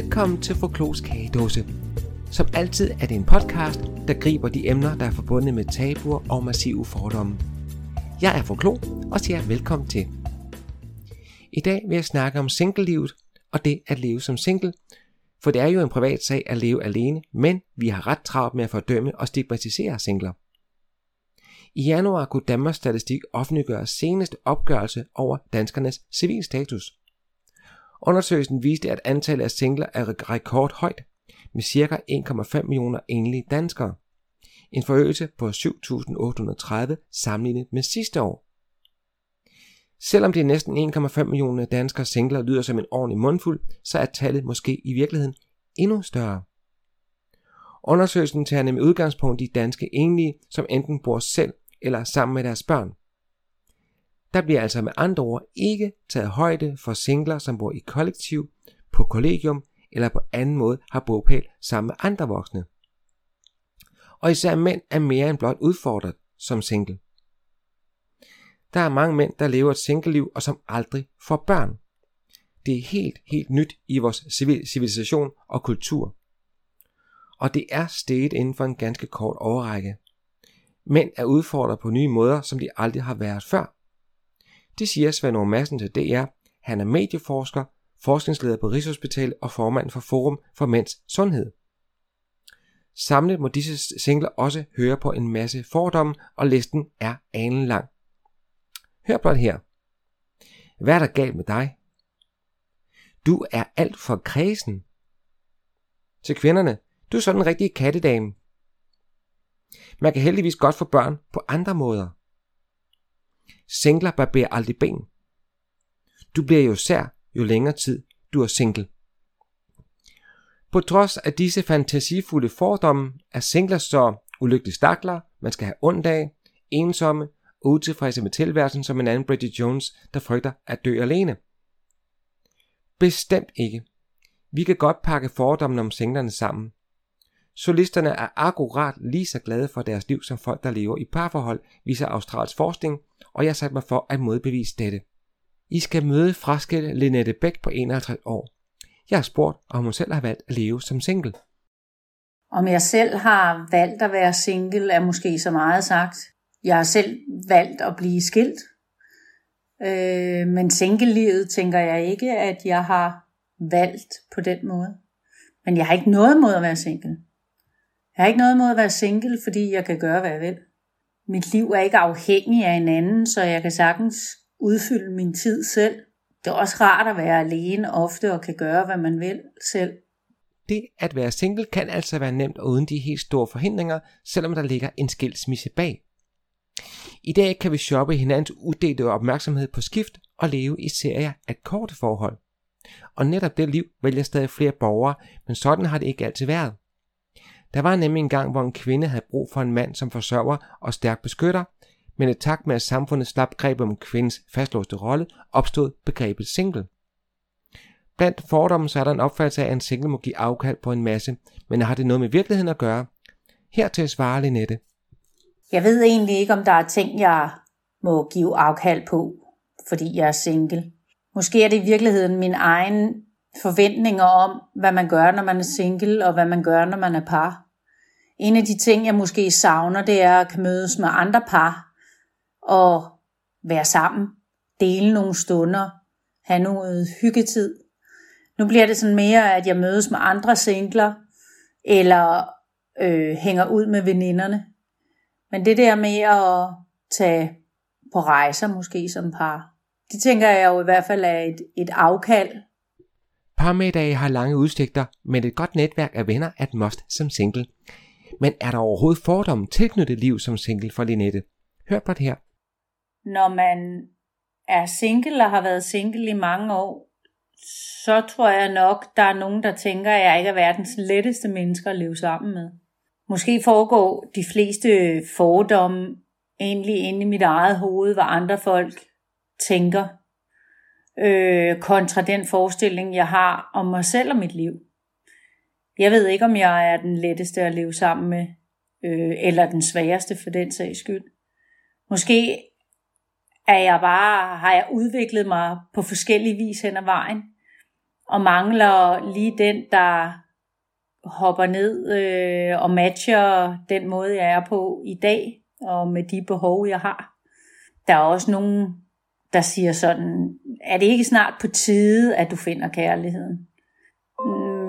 Velkommen til Froklos Kagedåse. Som altid er det en podcast, der griber de emner, der er forbundet med tabuer og massive fordomme. Jeg er Forklo og siger velkommen til. I dag vil jeg snakke om singlelivet og det at leve som single, for det er jo en privat sag at leve alene, men vi har ret travlt med at fordømme og stigmatisere singler. I januar kunne Danmarks Statistik offentliggøre seneste opgørelse over danskernes civilstatus. Undersøgelsen viste, at antallet af singler er rekordhøjt, med ca. 1,5 millioner enlige danskere. En forøgelse på 7.830 sammenlignet med sidste år. Selvom det er næsten 1,5 millioner danskere singler lyder som en ordentlig mundfuld, så er tallet måske i virkeligheden endnu større. Undersøgelsen tager nemlig udgangspunkt i danske enlige, som enten bor selv eller sammen med deres børn. Der bliver altså med andre ord ikke taget højde for singler, som bor i kollektiv, på kollegium eller på anden måde har bopæl sammen med andre voksne. Og især mænd er mere end blot udfordret som single. Der er mange mænd, der lever et singleliv og som aldrig får børn. Det er helt, helt nyt i vores civilisation og kultur. Og det er steget inden for en ganske kort overrække. Mænd er udfordret på nye måder, som de aldrig har været før. Det siger Svend Madsen til DR. Han er medieforsker, forskningsleder på Rigshospitalet og formand for Forum for Mænds Sundhed. Samlet må disse singler også høre på en masse fordomme, og listen er anen lang. Hør blot her. Hvad er der galt med dig? Du er alt for kredsen. Til kvinderne, du er sådan en rigtig kattedame. Man kan heldigvis godt få børn på andre måder. Singler barberer aldrig ben. Du bliver jo sær, jo længere tid du er single. På trods af disse fantasifulde fordomme er singler så ulykkelige stakler, man skal have ondt af, ensomme og utilfredse med tilværelsen som en anden Bridget Jones, der frygter at dø alene. Bestemt ikke. Vi kan godt pakke fordommen om singlerne sammen. Solisterne er akkurat lige så glade for deres liv som folk, der lever i parforhold, viser australsk forskning, og jeg satte mig for at modbevise dette. I skal møde fraskilte Linette Bæk på 51 år. Jeg har spurgt, om hun selv har valgt at leve som single. Om jeg selv har valgt at være single, er måske så meget sagt. Jeg har selv valgt at blive skilt. Øh, men single-livet tænker jeg ikke, at jeg har valgt på den måde. Men jeg har ikke noget mod at være single. Jeg har ikke noget imod at være single, fordi jeg kan gøre, hvad jeg vil. Mit liv er ikke afhængig af en anden, så jeg kan sagtens udfylde min tid selv. Det er også rart at være alene ofte og kan gøre, hvad man vil selv. Det at være single kan altså være nemt uden de helt store forhindringer, selvom der ligger en skilsmisse bag. I dag kan vi shoppe hinandens uddelte opmærksomhed på skift og leve i serier af korte forhold. Og netop det liv vælger stadig flere borgere, men sådan har det ikke altid været. Der var nemlig en gang, hvor en kvinde havde brug for en mand som forsørger og stærk beskytter, men i takt med at samfundet slap greb om kvindens fastlåste rolle, opstod begrebet single. Blandt fordommen så er der en opfattelse af, at en single må give afkald på en masse, men har det noget med virkeligheden at gøre? Her til svare Linette. Jeg ved egentlig ikke, om der er ting, jeg må give afkald på, fordi jeg er single. Måske er det i virkeligheden min egen forventninger om, hvad man gør, når man er single, og hvad man gør, når man er par. En af de ting, jeg måske savner, det er at kan mødes med andre par, og være sammen, dele nogle stunder, have noget hyggetid. Nu bliver det sådan mere, at jeg mødes med andre singler, eller øh, hænger ud med veninderne. Men det der med at tage på rejser måske som par, det tænker jeg jo i hvert fald er et, et afkald Parmiddage har lange udsigter, men et godt netværk af venner er et must som single. Men er der overhovedet fordomme tilknyttet liv som single for Linette? Hør på det her. Når man er single og har været single i mange år, så tror jeg nok, der er nogen, der tænker, at jeg ikke er verdens letteste mennesker at leve sammen med. Måske foregår de fleste fordomme egentlig inde i mit eget hoved, hvad andre folk tænker øh, kontra den forestilling, jeg har om mig selv og mit liv. Jeg ved ikke, om jeg er den letteste at leve sammen med, øh, eller den sværeste for den sags skyld. Måske er jeg bare, har jeg udviklet mig på forskellige vis hen ad vejen, og mangler lige den, der hopper ned øh, og matcher den måde, jeg er på i dag, og med de behov, jeg har. Der er også nogen, der siger sådan, er det ikke snart på tide, at du finder kærligheden?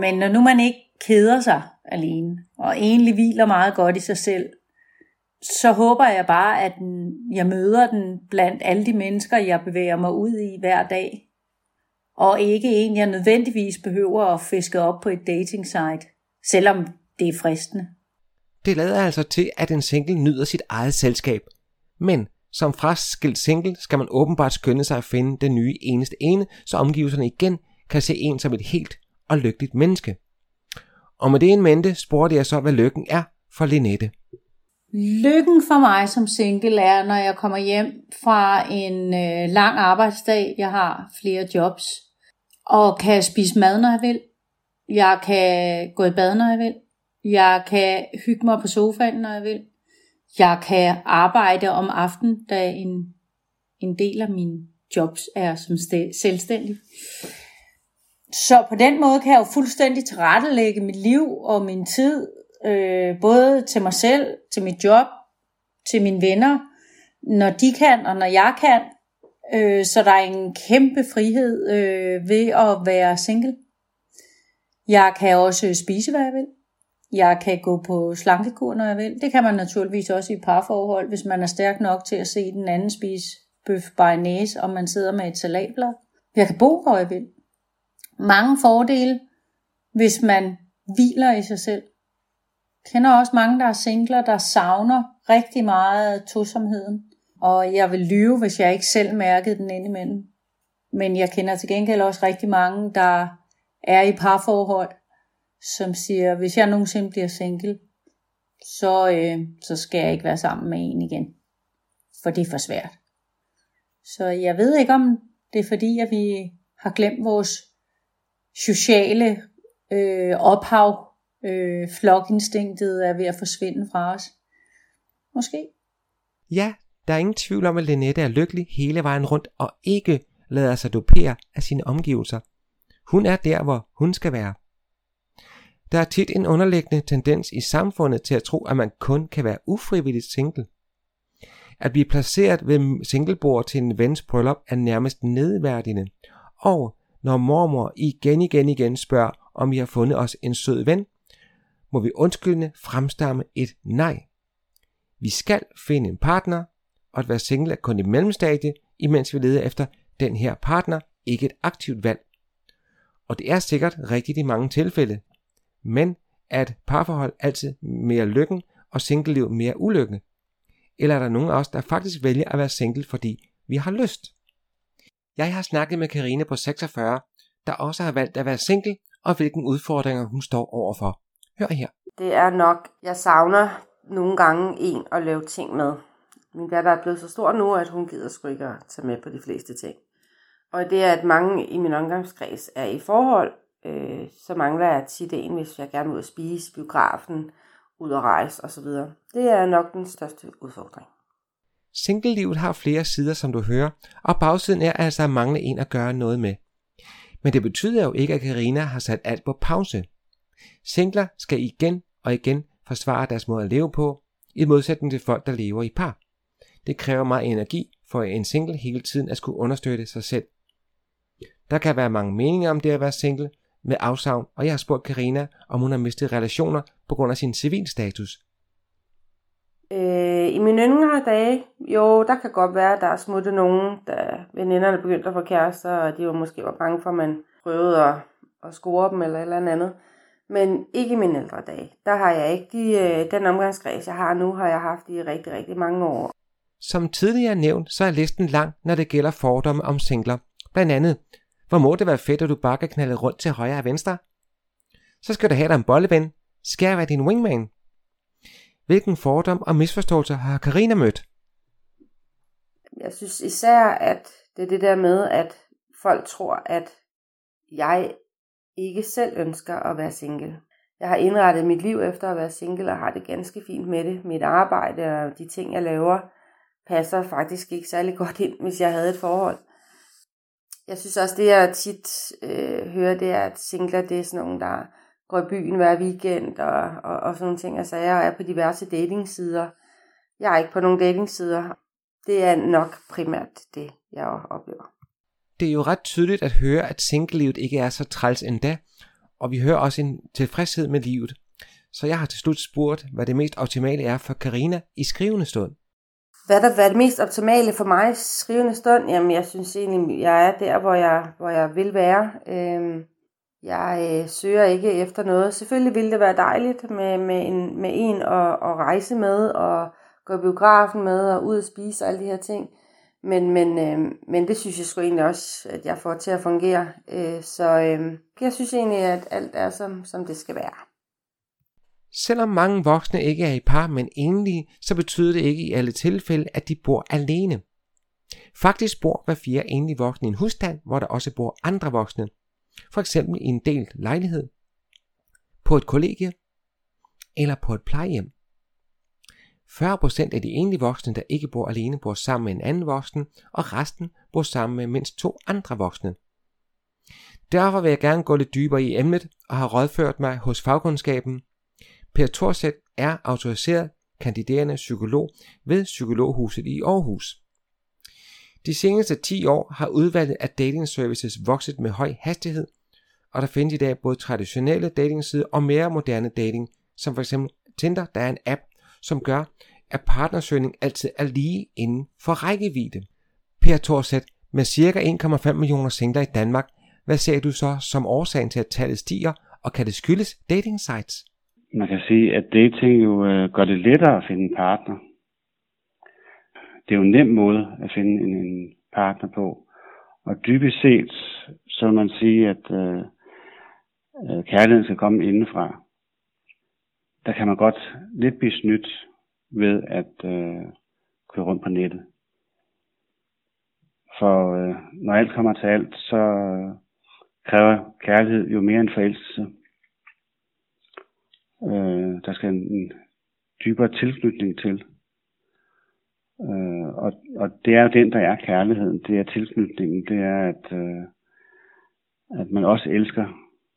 Men når nu man ikke keder sig alene, og egentlig hviler meget godt i sig selv, så håber jeg bare, at jeg møder den blandt alle de mennesker, jeg bevæger mig ud i hver dag. Og ikke en, jeg nødvendigvis behøver at fiske op på et dating site, selvom det er fristende. Det lader altså til, at en single nyder sit eget selskab. Men som fraskilt single skal man åbenbart skynde sig at finde den nye eneste ene, så omgivelserne igen kan se en som et helt og lykkeligt menneske. Og med det en mente spurgte jeg så, hvad lykken er for Linette. Lykken for mig som single er, når jeg kommer hjem fra en øh, lang arbejdsdag, jeg har flere jobs, og kan spise mad, når jeg vil. Jeg kan gå i bad, når jeg vil. Jeg kan hygge mig på sofaen, når jeg vil. Jeg kan arbejde om aftenen, da en, en del af mine jobs er som selvstændig. Så på den måde kan jeg jo fuldstændig tilrettelægge mit liv og min tid, øh, både til mig selv, til mit job, til mine venner, når de kan og når jeg kan. Øh, så der er en kæmpe frihed øh, ved at være single. Jeg kan også spise, hvad jeg vil. Jeg kan gå på slankekur, når jeg vil. Det kan man naturligvis også i parforhold, hvis man er stærk nok til at se den anden spise bøf næse, og man sidder med et salatblad. Jeg kan bo, hvor jeg vil. Mange fordele, hvis man hviler i sig selv. Jeg kender også mange, der er singler, der savner rigtig meget tosomheden. Og jeg vil lyve, hvis jeg ikke selv mærkede den indimellem. Men jeg kender til gengæld også rigtig mange, der er i parforhold, som siger, hvis jeg nogensinde bliver single, så, øh, så skal jeg ikke være sammen med en igen. For det er for svært. Så jeg ved ikke, om det er fordi, at vi har glemt vores sociale øh, ophav. Øh, flokinstinktet er ved at forsvinde fra os. Måske. Ja, der er ingen tvivl om, at Lenette er lykkelig hele vejen rundt og ikke lader sig dopere af sine omgivelser. Hun er der, hvor hun skal være. Der er tit en underliggende tendens i samfundet til at tro, at man kun kan være ufrivilligt single. At blive placeret ved singlebord til en vens bryllup er nærmest nedværdigende. Og når mormor igen igen igen spørger, om vi har fundet os en sød ven, må vi undskyldende fremstamme et nej. Vi skal finde en partner, og at være single er kun et mellemstadie, imens vi leder efter den her partner, ikke et aktivt valg. Og det er sikkert rigtigt i mange tilfælde, men at parforhold altid mere lykken og singleliv mere ulykke? Eller er der nogen af os, der faktisk vælger at være single, fordi vi har lyst? Jeg har snakket med Karine på 46, der også har valgt at være single, og hvilken udfordringer hun står overfor. Hør her. Det er nok, jeg savner nogle gange en at lave ting med. Min datter er blevet så stor nu, at hun gider sgu ikke at tage med på de fleste ting. Og det er, at mange i min omgangskreds er i forhold, øh, så mangler jeg tit en, hvis jeg gerne vil ud at spise, biografen, ud at rejse osv. Det er nok den største udfordring. Singlelivet har flere sider, som du hører, og bagsiden er altså at mangle en at gøre noget med. Men det betyder jo ikke, at Karina har sat alt på pause. Singler skal igen og igen forsvare deres måde at leve på, i modsætning til folk, der lever i par. Det kræver meget energi for en single hele tiden at skulle understøtte sig selv. Der kan være mange meninger om det at være single, med afsavn, og jeg har spurgt Karina, om hun har mistet relationer på grund af sin civilstatus. Øh, I mine yngre dage, jo, der kan godt være, at der er smuttet nogen, da veninderne begyndte at få kærester, og de var måske var bange for, at man prøvede at, at score dem eller et eller andet. Men ikke i mine ældre dage. Der har jeg ikke de, øh, den omgangskreds, jeg har nu, har jeg haft i rigtig, rigtig mange år. Som tidligere nævnt, så er listen lang, når det gælder fordomme om singler. Blandt andet, hvor må det være fedt, at du bare kan knalde rundt til højre og venstre? Så skal du have dig en bolleven. Skal jeg være din wingman? Hvilken fordom og misforståelser har Karina mødt? Jeg synes især, at det er det der med, at folk tror, at jeg ikke selv ønsker at være single. Jeg har indrettet mit liv efter at være single og har det ganske fint med det. Mit arbejde og de ting, jeg laver, passer faktisk ikke særlig godt ind, hvis jeg havde et forhold jeg synes også, det jeg tit øh, hører, det er, at singler, det er sådan nogle, der går i byen hver weekend og, og, og sådan nogle ting. Altså, jeg er på diverse datingsider. Jeg er ikke på nogen datingsider. Det er nok primært det, jeg oplever. Det er jo ret tydeligt at høre, at singlelivet ikke er så træls endda, og vi hører også en tilfredshed med livet. Så jeg har til slut spurgt, hvad det mest optimale er for Karina i skrivende stund. Hvad der hvad er det mest optimale for mig i skrivende stund? Jamen, jeg synes egentlig, jeg er der, hvor jeg, hvor jeg vil være. Øhm, jeg øh, søger ikke efter noget. Selvfølgelig ville det være dejligt med, med, en, med en at, at rejse med, og gå i biografen med, og ud og spise og alle de her ting. Men, men, øh, men det synes jeg sgu egentlig også, at jeg får til at fungere. Øh, så øh, jeg synes egentlig, at alt er, som, som det skal være. Selvom mange voksne ikke er i par, men enlige, så betyder det ikke i alle tilfælde, at de bor alene. Faktisk bor hver fire enlige voksne i en husstand, hvor der også bor andre voksne. For eksempel i en delt lejlighed, på et kollegie eller på et plejehjem. 40% af de enlige voksne, der ikke bor alene, bor sammen med en anden voksen, og resten bor sammen med mindst to andre voksne. Derfor vil jeg gerne gå lidt dybere i emnet og har rådført mig hos fagkundskaben. Per Thorsæt er autoriseret kandiderende psykolog ved Psykologhuset i Aarhus. De seneste 10 år har udvalget af dating services vokset med høj hastighed, og der findes i dag både traditionelle datingsider og mere moderne dating, som f.eks. Tinder, der er en app, som gør, at partnersøgning altid er lige inden for rækkevidde. Per Thorsæt, med ca. 1,5 millioner singler i Danmark, hvad ser du så som årsagen til, at tallet stiger, og kan det skyldes dating sites? Man kan sige, at dating jo øh, gør det lettere at finde en partner. Det er jo en nem måde at finde en, en partner på. Og dybest set, så vil man sige, at øh, øh kærligheden skal komme indenfra der kan man godt lidt blive snydt ved at øh, køre rundt på nettet. For øh, når alt kommer til alt, så øh, kræver kærlighed jo mere end forelskelse. Øh, der skal en, en dybere tilknytning til. Øh, og, og det er jo den, der er kærligheden. Det er tilknytningen. Det er, at, øh, at man også elsker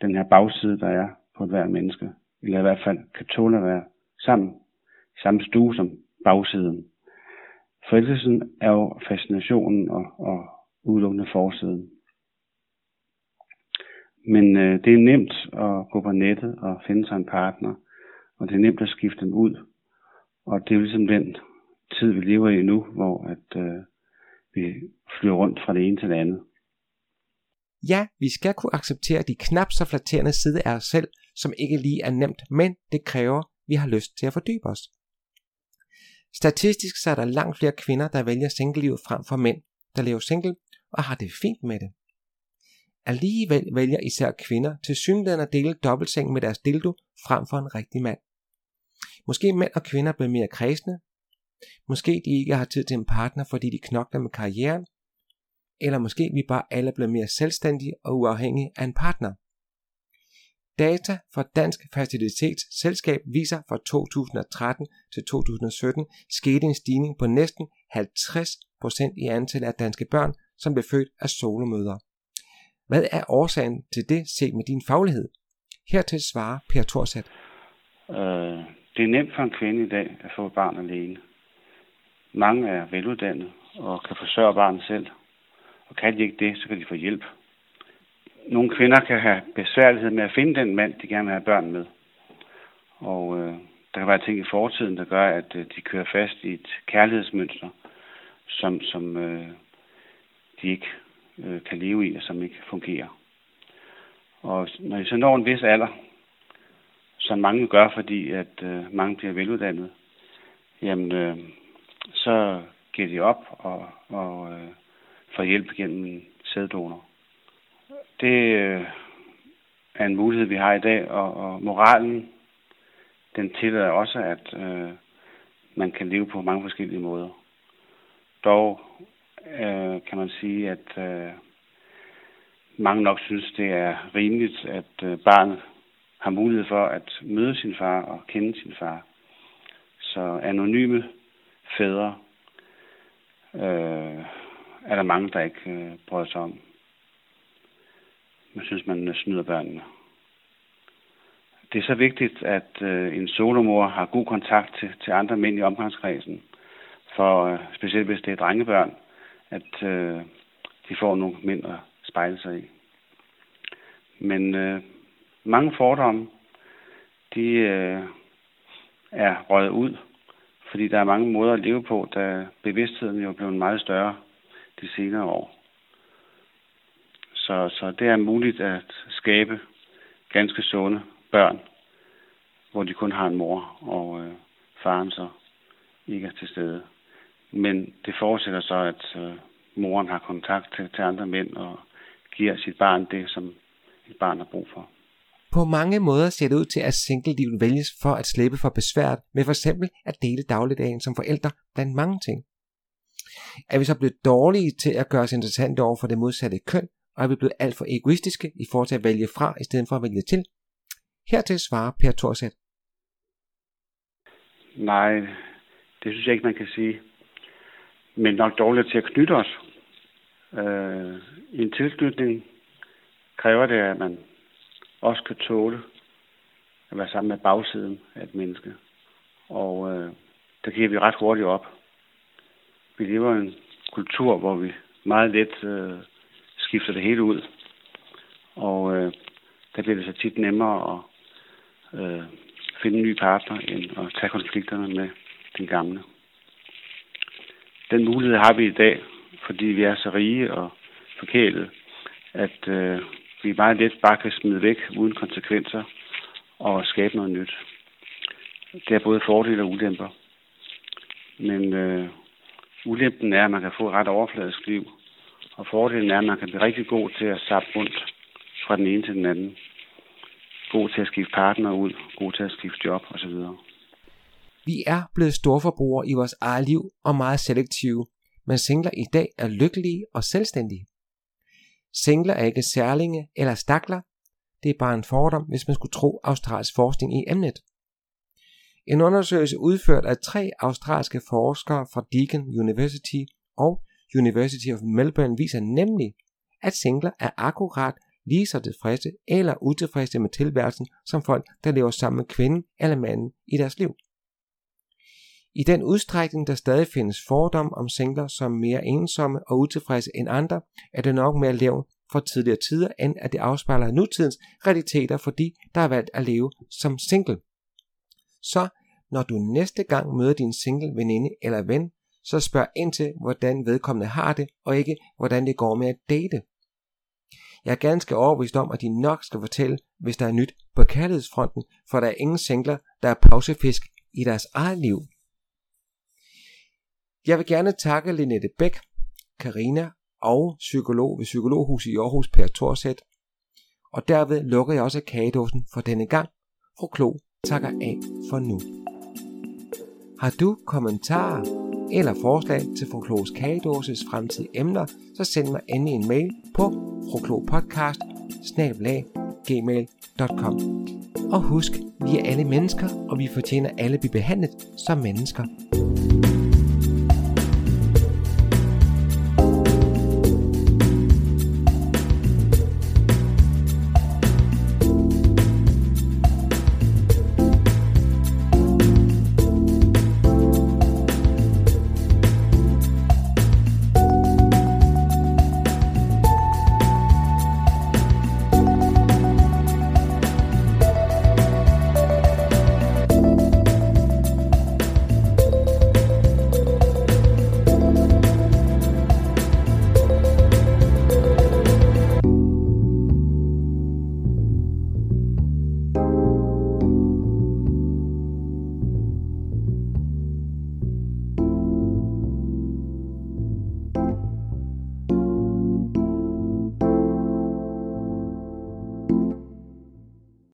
den her bagside, der er på hver menneske eller i hvert fald kan tåle at være sammen i samme stue som bagsiden. Forelskelsen er jo fascinationen og, og udelukkende forsiden. Men øh, det er nemt at gå på nettet og finde sig en partner, og det er nemt at skifte dem ud. Og det er jo ligesom den tid, vi lever i nu, hvor at, øh, vi flyver rundt fra det ene til det andet. Ja, vi skal kunne acceptere de knap så flatterende side af os selv, som ikke lige er nemt, men det kræver, vi har lyst til at fordybe os. Statistisk så er der langt flere kvinder, der vælger singlelivet frem for mænd, der lever single og har det fint med det. Alligevel vælger især kvinder til synligheden at dele dobbeltseng med deres dildo frem for en rigtig mand. Måske mænd og kvinder bliver mere kredsende. Måske de ikke har tid til en partner, fordi de knokler med karrieren. Eller måske vi bare alle bliver mere selvstændige og uafhængige af en partner. Data fra Dansk Facilitetsselskab viser fra 2013 til 2017 skete en stigning på næsten 50% i antallet af danske børn, som blev født af solomødre. Hvad er årsagen til det set med din faglighed? Hertil svarer Per Thorsat. Øh, det er nemt for en kvinde i dag at få et barn alene. Mange er veluddannede og kan forsørge barnet selv. Og kan de ikke det, så kan de få hjælp nogle kvinder kan have besværlighed med at finde den mand, de gerne vil have børn med. Og øh, der kan være ting i fortiden, der gør, at øh, de kører fast i et kærlighedsmønster, som, som øh, de ikke øh, kan leve i, og som ikke fungerer. Og når I så når en vis alder, som mange gør, fordi at øh, mange bliver veluddannet, jamen øh, så giver de op og, og øh, får hjælp gennem en sæddonor det øh, er en mulighed, vi har i dag, og, og moralen, den tillader også, at øh, man kan leve på mange forskellige måder. Dog øh, kan man sige, at øh, mange nok synes, det er rimeligt, at øh, barnet har mulighed for at møde sin far og kende sin far. Så anonyme fædre øh, er der mange, der ikke øh, bryder sig om. man synes, man øh, snyder børnene. Det er så vigtigt, at øh, en solomor har god kontakt til, til andre mænd i omgangskredsen. For øh, specielt hvis det er drengebørn, at øh, de får nogle mænd at spejle sig i. Men øh, mange fordomme, de øh, er røget ud, fordi der er mange måder at leve på, da bevidstheden jo er blevet meget større de senere år. Så, så det er muligt at skabe ganske sunde børn, hvor de kun har en mor, og øh, faren så ikke er til stede. Men det forudsætter så, at øh, moren har kontakt til, til andre mænd og giver sit barn det, som et barn har brug for. På mange måder ser det ud til, at singlelivet vælges for at slippe for besværet med for eksempel at dele dagligdagen som forældre blandt mange ting. Er vi så blevet dårlige til at gøre os interessante over for det modsatte køn, og er vi blevet alt for egoistiske i forhold til at vælge fra, i stedet for at vælge til? Hertil svarer Per Thorsæt. Nej, det synes jeg ikke, man kan sige. Men nok dårligere til at knytte os. Øh, I en tilknytning kræver det, at man også kan tåle at være sammen med bagsiden af et menneske. Og øh, der giver vi ret hurtigt op. Vi lever i en kultur, hvor vi meget let øh, skifter det hele ud. Og øh, der bliver det så tit nemmere at øh, finde en ny partner, end at tage konflikterne med den gamle. Den mulighed har vi i dag, fordi vi er så rige og forkælet, at øh, vi meget let bare kan smide væk uden konsekvenser og skabe noget nyt. Det er både fordele og ulemper. Men øh, ulempen er, at man kan få et ret overfladisk liv, og fordelen er, at man kan blive rigtig god til at sappe rundt fra den ene til den anden. God til at skifte partner ud, god til at skifte job osv. Vi er blevet storforbrugere i vores eget liv og meget selektive, men singler i dag er lykkelige og selvstændige. Singler er ikke særlinge eller stakler, det er bare en fordom, hvis man skulle tro australsk forskning i emnet. En undersøgelse udført af tre australske forskere fra Deakin University og University of Melbourne viser nemlig, at singler er akkurat lige så tilfredse eller utilfredse med tilværelsen som folk, der lever sammen med kvinden eller manden i deres liv. I den udstrækning, der stadig findes fordom om singler som mere ensomme og utilfredse end andre, er det nok mere levn for tidligere tider, end at det afspejler nutidens realiteter for de, der har valgt at leve som single. Så når du næste gang møder din single veninde eller ven, så spørg ind til, hvordan vedkommende har det, og ikke hvordan det går med at date. Jeg er ganske overbevist om, at de nok skal fortælle, hvis der er nyt på kærlighedsfronten, for der er ingen singler, der er pausefisk i deres eget liv. Jeg vil gerne takke Linette Bæk, Karina og psykolog ved Psykologhus i Aarhus, Per Torsæt. Og derved lukker jeg også kagedåsen for denne gang. Fru Klo takker af for nu. Har du kommentarer eller forslag til Fru Klos kagedåses fremtidige emner, så send mig endelig en mail på fruklopodcast gmail.com. Og husk, vi er alle mennesker, og vi fortjener alle at blive behandlet som mennesker.